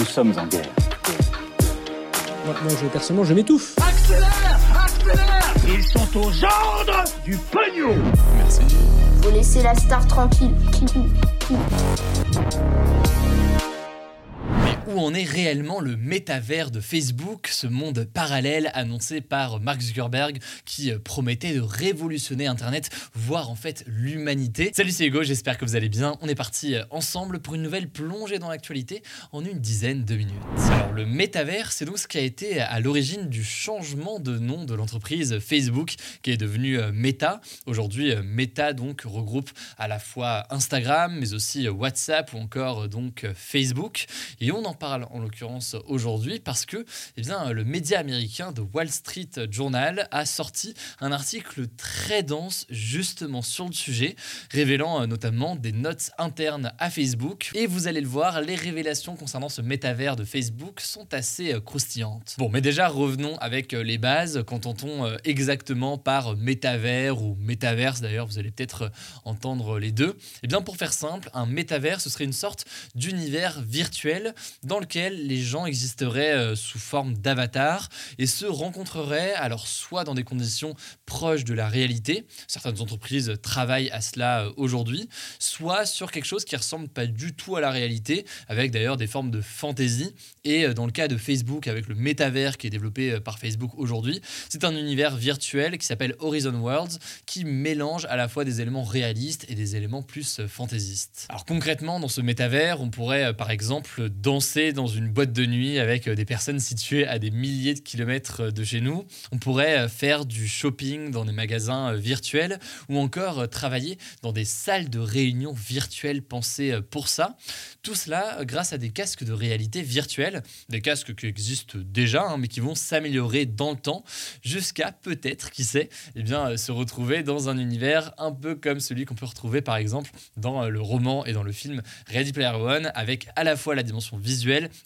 Nous sommes en guerre. Moi, moi, je, personnellement, je m'étouffe. Accélère Accélère Ils sont aux ordres du pognon Faut laisser la star tranquille. Où en est réellement le métavers de Facebook, ce monde parallèle annoncé par Mark Zuckerberg qui euh, promettait de révolutionner Internet, voire en fait l'humanité Salut c'est Hugo, j'espère que vous allez bien. On est parti euh, ensemble pour une nouvelle plongée dans l'actualité en une dizaine de minutes. Alors le métavers, c'est donc ce qui a été à l'origine du changement de nom de l'entreprise Facebook qui est devenue euh, Meta. Aujourd'hui, Meta donc regroupe à la fois Instagram, mais aussi WhatsApp ou encore donc Facebook. Et on en parle en l'occurrence aujourd'hui parce que eh bien, le média américain de Wall Street Journal a sorti un article très dense justement sur le sujet, révélant euh, notamment des notes internes à Facebook. Et vous allez le voir, les révélations concernant ce métavers de Facebook sont assez euh, croustillantes. Bon, mais déjà revenons avec euh, les bases. Qu'entend-on exactement par métavers ou métaverse D'ailleurs, vous allez peut-être entendre les deux. Et bien, pour faire simple, un métavers, ce serait une sorte d'univers virtuel dans lequel les gens existeraient euh, sous forme d'avatar et se rencontreraient alors soit dans des conditions proches de la réalité, certaines entreprises travaillent à cela euh, aujourd'hui, soit sur quelque chose qui ressemble pas du tout à la réalité, avec d'ailleurs des formes de fantaisie. Et euh, dans le cas de Facebook, avec le métavers qui est développé par Facebook aujourd'hui, c'est un univers virtuel qui s'appelle Horizon Worlds, qui mélange à la fois des éléments réalistes et des éléments plus fantaisistes. Alors concrètement, dans ce métavers, on pourrait par exemple danser dans une boîte de nuit avec euh, des personnes situées à des milliers de kilomètres euh, de chez nous. On pourrait euh, faire du shopping dans des magasins virtuels ou encore travailler dans des salles de réunion virtuelles pensées pour ça. Tout cela grâce à des casques de réalité virtuelle, des casques qui existent déjà, hein, mais qui vont s'améliorer dans le temps jusqu'à peut-être, qui sait, eh bien, se retrouver dans un univers un peu comme celui qu'on peut retrouver par exemple dans le roman et dans le film Ready Player One, avec à la fois la dimension visuelle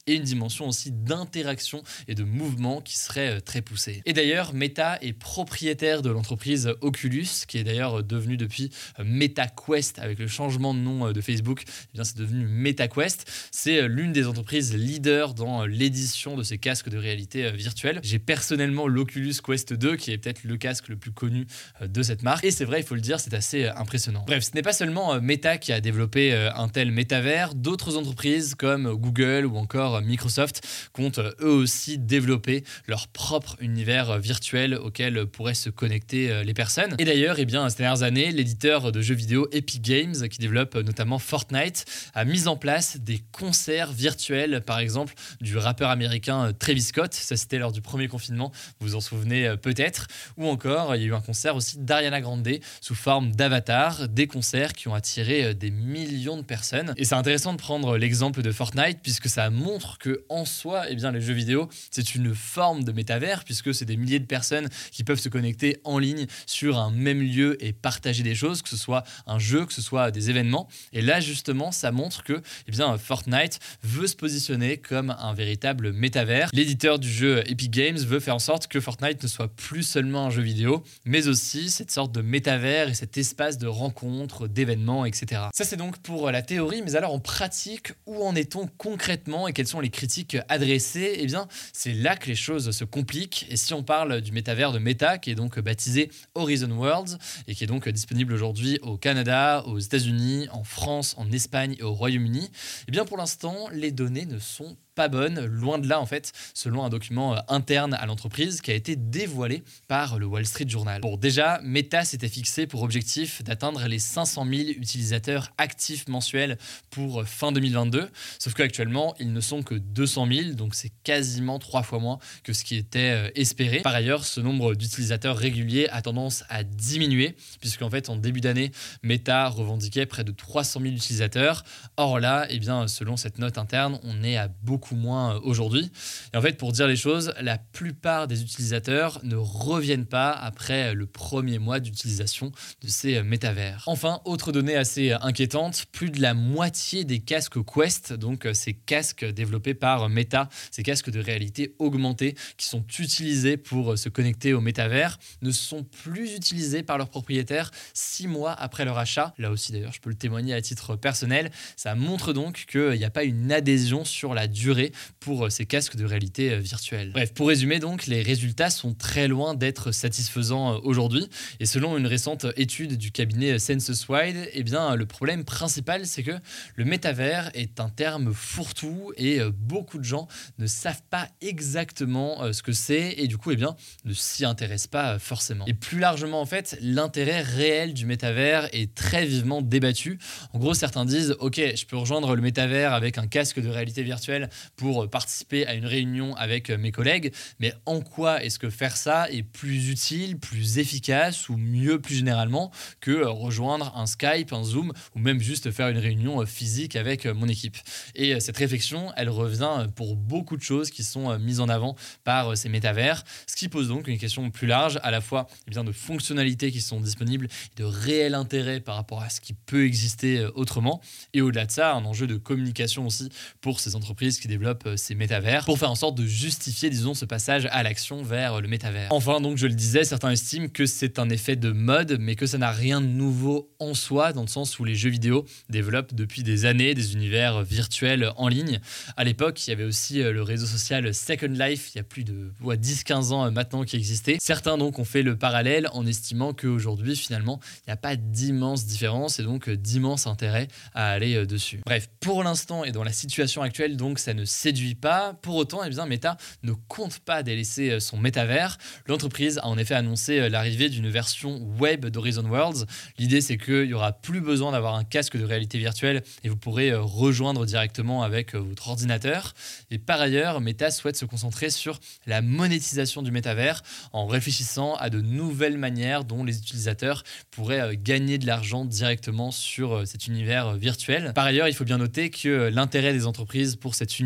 et une dimension aussi d'interaction et de mouvement qui serait euh, très poussée. Et d'ailleurs, Meta est propriétaire de l'entreprise Oculus, qui est d'ailleurs devenue depuis euh, MetaQuest avec le changement de nom euh, de Facebook. Eh bien, c'est devenu MetaQuest. C'est l'une des entreprises leaders dans l'édition de ces casques de réalité virtuelle. J'ai personnellement l'Oculus Quest 2, qui est peut-être le casque le plus connu de cette marque. Et c'est vrai, il faut le dire, c'est assez impressionnant. Bref, ce n'est pas seulement Meta qui a développé un tel métavers, d'autres entreprises comme Google ou encore Microsoft comptent eux aussi développer leur propre univers virtuel auquel pourraient se connecter euh, les personnes. Et d'ailleurs, eh bien, ces dernières années, l'éditeur de jeux vidéo Epic Games, qui développe notamment Fortnite, a mis en place des concerts virtuels, par exemple du rappeur américain euh, Travis Scott. Ça, c'était lors du premier confinement, vous vous en souvenez euh, peut-être. Ou encore, il y a eu un concert aussi d'Ariana Grande sous forme d'avatar, des concerts qui ont attiré des millions de personnes. Et c'est intéressant de prendre l'exemple de Fortnite, puisque ça montre que en soi, eh bien, les jeux vidéo, c'est une forme de métavers puisque c'est des milliers de personnes qui peuvent se connecter en ligne sur un même lieu et partager des choses, que ce soit un jeu, que ce soit des événements. Et là, justement, ça montre que eh bien, Fortnite veut se positionner comme un véritable métavers. L'éditeur du jeu Epic Games veut faire en sorte que Fortnite ne soit plus seulement un jeu vidéo, mais aussi cette sorte de métavers et cet espace de rencontres, d'événements, etc. Ça, c'est donc pour la théorie, mais alors en pratique, où en est-on concrètement? Et quelles sont les critiques adressées, eh bien, c'est là que les choses se compliquent. Et si on parle du métavers de Meta, qui est donc baptisé Horizon Worlds et qui est donc disponible aujourd'hui au Canada, aux États-Unis, en France, en Espagne et au Royaume-Uni, eh bien, pour l'instant, les données ne sont pas bonne, loin de là en fait, selon un document euh, interne à l'entreprise qui a été dévoilé par le Wall Street Journal. Bon, déjà, Meta s'était fixé pour objectif d'atteindre les 500 000 utilisateurs actifs mensuels pour euh, fin 2022, sauf qu'actuellement, ils ne sont que 200 000, donc c'est quasiment trois fois moins que ce qui était euh, espéré. Par ailleurs, ce nombre d'utilisateurs réguliers a tendance à diminuer, puisqu'en fait, en début d'année, Meta revendiquait près de 300 000 utilisateurs. Or là, eh bien, selon cette note interne, on est à beaucoup moins euh, aujourd'hui. Et en fait, pour dire les choses, la plupart des utilisateurs ne reviennent pas après euh, le premier mois d'utilisation de ces métavers. Enfin, autre donnée assez inquiétante, plus de la moitié des casques Quest, donc ces casques développés par Meta, ces casques de réalité augmentée qui sont utilisés pour se connecter au métavers, ne sont plus utilisés par leurs propriétaires six mois après leur achat. Là aussi d'ailleurs, je peux le témoigner à titre personnel. Ça montre donc qu'il n'y a pas une adhésion sur la durée pour ces casques de réalité virtuelle. Bref, pour résumer donc, les résultats sont très loin d'être satisfaisants aujourd'hui. Et selon une récente étude du cabinet SensusWide, eh bien, le problème principal, c'est que le métavers est un terme fourre-tout et beaucoup de gens ne savent pas exactement euh, ce que c'est et du coup, eh bien, ne s'y intéressent pas euh, forcément. Et plus largement, en fait, l'intérêt réel du métavers est très vivement débattu. En gros, certains disent, ok, je peux rejoindre le métavers avec un casque de réalité virtuelle pour participer à une réunion avec mes collègues, mais en quoi est-ce que faire ça est plus utile, plus efficace ou mieux plus généralement que euh, rejoindre un Skype, un Zoom ou même juste faire une réunion physique avec mon équipe? Et cette réflexion, elle revient pour beaucoup de choses qui sont mises en avant par ces métavers, ce qui pose donc une question plus large, à la fois eh de fonctionnalités qui sont disponibles, de réel intérêt par rapport à ce qui peut exister euh, autrement, et au-delà de ça, un enjeu de communication aussi pour ces entreprises qui développent euh, métavers, pour faire en sorte de justifier, disons, ce passage à l'action vers le métavers. Enfin, donc je le disais, certains estiment que c'est un effet de mode, mais que ça n'a rien de nouveau en soi, dans le sens où les jeux vidéo développent depuis des années des univers virtuels en ligne. À l'époque, il y avait aussi euh, le réseau social Second Life, il y a plus de 10-15 ans maintenant qui existait. Certains donc ont fait le parallèle en estimant qu'aujourd'hui finalement il n'y a pas d'immense différence et donc d'immense intérêt à aller euh, dessus. Bref, pour l'instant et dans la situation actuelle donc ça ne séduit pas. Pour autant, eh bien, Meta ne compte pas délaisser euh, son métavers. L'entreprise a en effet annoncé euh, l'arrivée d'une version web d'Horizon Worlds. L'idée c'est qu'il n'y aura plus besoin d'avoir un casque de réalité virtuelle et vous pourrez rejoindre directement avec votre ordinateur. Et par ailleurs, Meta souhaite se concentrer sur la monétisation du métavers en réfléchissant à de nouvelles manières dont les utilisateurs pourraient euh, gagner de l'argent directement sur euh, cet univers euh, virtuel. Par ailleurs, il faut bien noter que l'intérêt des entreprises pour cet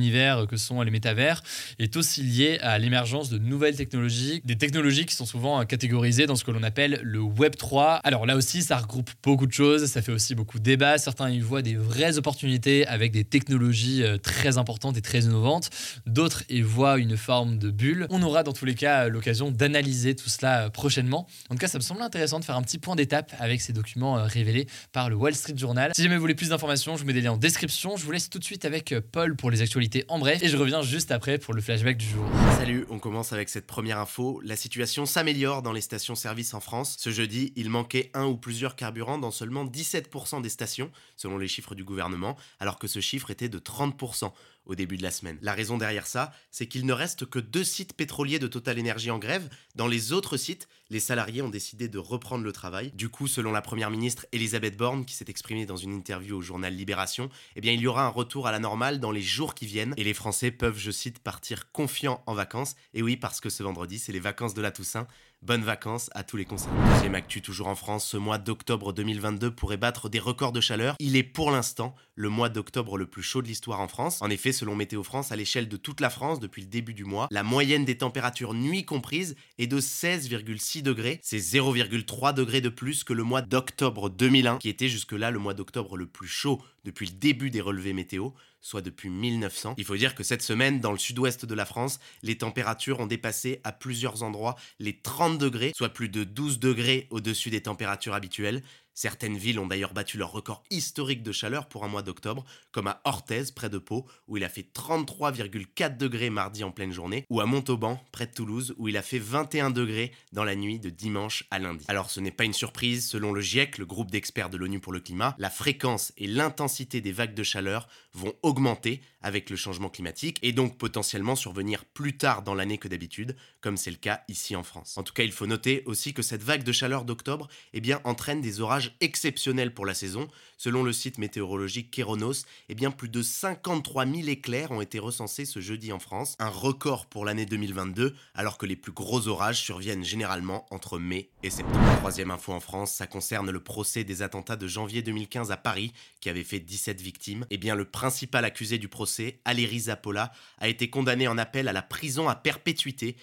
que sont les métavers est aussi lié à l'émergence de nouvelles technologies, des technologies qui sont souvent catégorisées dans ce que l'on appelle le Web 3. Alors là aussi, ça regroupe beaucoup de choses, ça fait aussi beaucoup de débats. Certains y voient des vraies opportunités avec des technologies très importantes et très innovantes. D'autres y voient une forme de bulle. On aura dans tous les cas l'occasion d'analyser tout cela euh, prochainement. En tout cas, ça me semble intéressant de faire un petit point d'étape avec ces documents euh, révélés par le Wall Street Journal. Si jamais vous voulez plus d'informations, je vous mets des liens en description. Je vous laisse tout de suite avec euh, Paul pour les actualités en bref et je reviens juste après pour le flashback du jour. Salut, on commence avec cette première info. La situation s'améliore dans les stations-service en France. Ce jeudi, il manquait un ou plusieurs carburants dans seulement 17% des stations, selon les chiffres du gouvernement, alors que ce chiffre était de 30% au début de la semaine. La raison derrière ça, c'est qu'il ne reste que deux sites pétroliers de Total Energy en grève. Dans les autres sites, les salariés ont décidé de reprendre le travail. Du coup, selon la première ministre Elisabeth Borne, qui s'est exprimée dans une interview au journal Libération, eh bien, il y aura un retour à la normale dans les jours qui viennent et les Français peuvent, je cite, partir confiants en vacances. Et oui, parce que ce vendredi, c'est les vacances de la Toussaint. Bonnes vacances à tous les concernés. Deuxième actu toujours en France, ce mois d'octobre 2022 pourrait battre des records de chaleur. Il est pour l'instant le mois d'octobre le plus chaud de l'histoire en France. En effet, selon Météo France, à l'échelle de toute la France depuis le début du mois, la moyenne des températures nuit comprises est de 16,6 degrés. C'est 0,3 degrés de plus que le mois d'octobre 2001, qui était jusque-là le mois d'octobre le plus chaud depuis le début des relevés météo, soit depuis 1900. Il faut dire que cette semaine, dans le sud-ouest de la France, les températures ont dépassé à plusieurs endroits les 30 degrés, soit plus de 12 degrés au-dessus des températures habituelles. Certaines villes ont d'ailleurs battu leur record historique de chaleur pour un mois d'octobre, comme à Orthez, près de Pau, où il a fait 33,4 degrés mardi en pleine journée, ou à Montauban, près de Toulouse, où il a fait 21 degrés dans la nuit de dimanche à lundi. Alors ce n'est pas une surprise, selon le GIEC, le groupe d'experts de l'ONU pour le climat, la fréquence et l'intensité des vagues de chaleur vont augmenter avec le changement climatique et donc potentiellement survenir plus tard dans l'année que d'habitude, comme c'est le cas ici en France. En tout cas, il faut noter aussi que cette vague de chaleur d'octobre eh bien, entraîne des orages exceptionnels pour la saison. Selon le site météorologique Kéronos, eh bien, plus de 53 000 éclairs ont été recensés ce jeudi en France, un record pour l'année 2022, alors que les plus gros orages surviennent généralement entre mai et septembre. Troisième info en France, ça concerne le procès des attentats de janvier 2015 à Paris, qui avait fait 17 victimes. Eh bien, le principal accusé du procès, Aléry Zapola, a été condamné en appel à la prison à perpétuité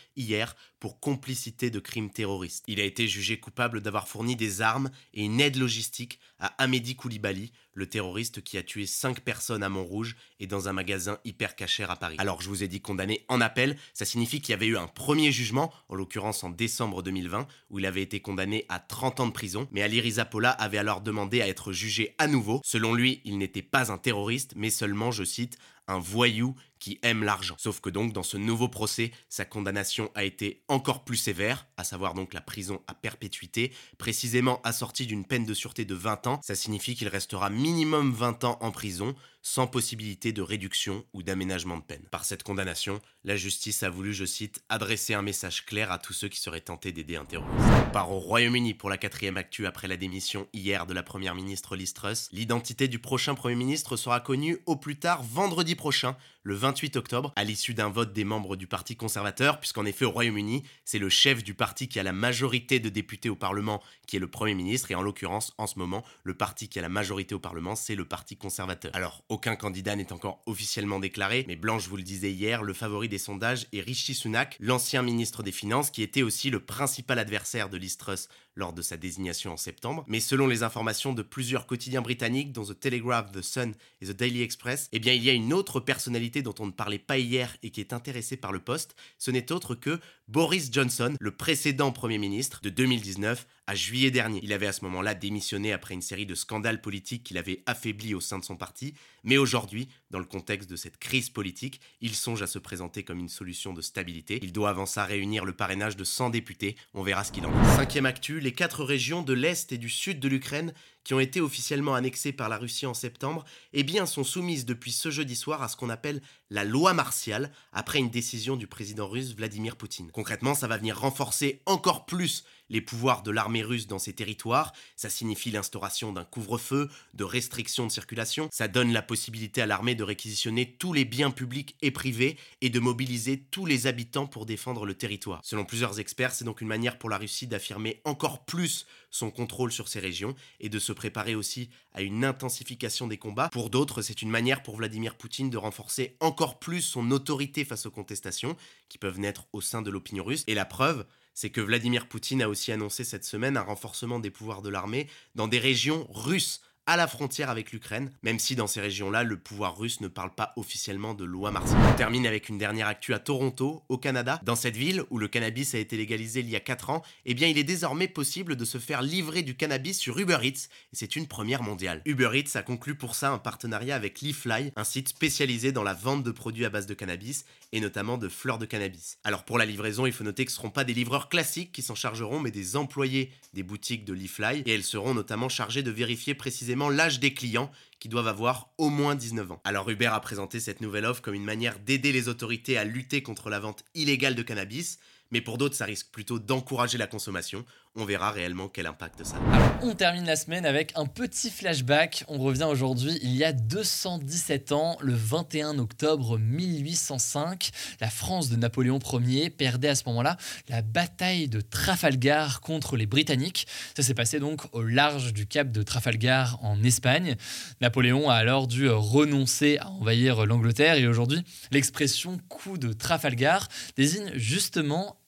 pour complicité de crimes terroristes. Il a été jugé coupable d'avoir fourni des armes et une aide logistique à Amédi Koulibaly, le terroriste qui a tué 5 personnes à Montrouge et dans un magasin hyper cachère à Paris. Alors je vous ai dit condamné en appel, ça signifie qu'il y avait eu un premier jugement, en l'occurrence en décembre 2020, où il avait été condamné à 30 ans de prison, mais Ali Rizapola avait alors demandé à être jugé à nouveau. Selon lui, il n'était pas un terroriste, mais seulement, je cite, un voyou qui aime l'argent. Sauf que donc dans ce nouveau procès, sa condamnation a été encore plus sévère, à savoir donc la prison à perpétuité, précisément assortie d'une peine de sûreté de 20 ans. Ça signifie qu'il restera minimum 20 ans en prison, sans possibilité de réduction ou d'aménagement de peine. Par cette condamnation, la justice a voulu, je cite, adresser un message clair à tous ceux qui seraient tentés d'aider un terroriste. On part au Royaume-Uni pour la quatrième actu après la démission hier de la première ministre Liz Truss. L'identité du prochain premier ministre sera connue au plus tard vendredi prochain, le 28 octobre, à l'issue d'un vote des membres du Parti conservateur, puisqu'en effet au Royaume-Uni, c'est le chef du parti qui a la majorité de députés au Parlement qui est le Premier ministre, et en l'occurrence, en ce moment, le parti qui a la majorité au Parlement, c'est le Parti conservateur. Alors, aucun candidat n'est encore officiellement déclaré, mais Blanche vous le disait hier, le favori des sondages est Rishi Sunak, l'ancien ministre des Finances, qui était aussi le principal adversaire de Liz lors de sa désignation en septembre. Mais selon les informations de plusieurs quotidiens britanniques, dont The Telegraph, The Sun et The Daily Express, eh bien il y a une autre personnalité dont on ne parlait pas hier et qui est intéressée par le poste. Ce n'est autre que Boris Johnson, le précédent Premier ministre de 2019 à juillet dernier. Il avait à ce moment-là démissionné après une série de scandales politiques qu'il avait affaiblis au sein de son parti, mais aujourd'hui, dans le contexte de cette crise politique, il songe à se présenter comme une solution de stabilité. Il doit avant ça réunir le parrainage de 100 députés, on verra ce qu'il en est. Cinquième actu, les quatre régions de l'Est et du Sud de l'Ukraine qui ont été officiellement annexées par la Russie en septembre, eh bien sont soumises depuis ce jeudi soir à ce qu'on appelle la loi martiale, après une décision du président russe Vladimir Poutine. Concrètement, ça va venir renforcer encore plus les pouvoirs de l'armée russe dans ces territoires, ça signifie l'instauration d'un couvre-feu, de restrictions de circulation, ça donne la possibilité à l'armée de réquisitionner tous les biens publics et privés et de mobiliser tous les habitants pour défendre le territoire. Selon plusieurs experts, c'est donc une manière pour la Russie d'affirmer encore plus son contrôle sur ces régions et de se préparer aussi à une intensification des combats. Pour d'autres, c'est une manière pour Vladimir Poutine de renforcer encore plus son autorité face aux contestations qui peuvent naître au sein de l'opinion russe. Et la preuve, c'est que Vladimir Poutine a aussi annoncé cette semaine un renforcement des pouvoirs de l'armée dans des régions russes à la frontière avec l'Ukraine, même si dans ces régions-là, le pouvoir russe ne parle pas officiellement de loi martiale. On termine avec une dernière actu à Toronto, au Canada. Dans cette ville, où le cannabis a été légalisé il y a 4 ans, eh bien il est désormais possible de se faire livrer du cannabis sur Uber Eats, c'est une première mondiale. Uber Eats a conclu pour ça un partenariat avec Leafly, un site spécialisé dans la vente de produits à base de cannabis, et notamment de fleurs de cannabis. Alors pour la livraison, il faut noter que ce ne seront pas des livreurs classiques qui s'en chargeront, mais des employés des boutiques de Leafly, et elles seront notamment chargées de vérifier précisément l'âge des clients qui doivent avoir au moins 19 ans. Alors Uber a présenté cette nouvelle offre comme une manière d'aider les autorités à lutter contre la vente illégale de cannabis, mais pour d'autres ça risque plutôt d'encourager la consommation on verra réellement quel impact ça a. On termine la semaine avec un petit flashback. On revient aujourd'hui, il y a 217 ans, le 21 octobre 1805. La France de Napoléon Ier perdait à ce moment-là la bataille de Trafalgar contre les Britanniques. Ça s'est passé donc au large du cap de Trafalgar en Espagne. Napoléon a alors dû renoncer à envahir l'Angleterre et aujourd'hui, l'expression coup de Trafalgar désigne justement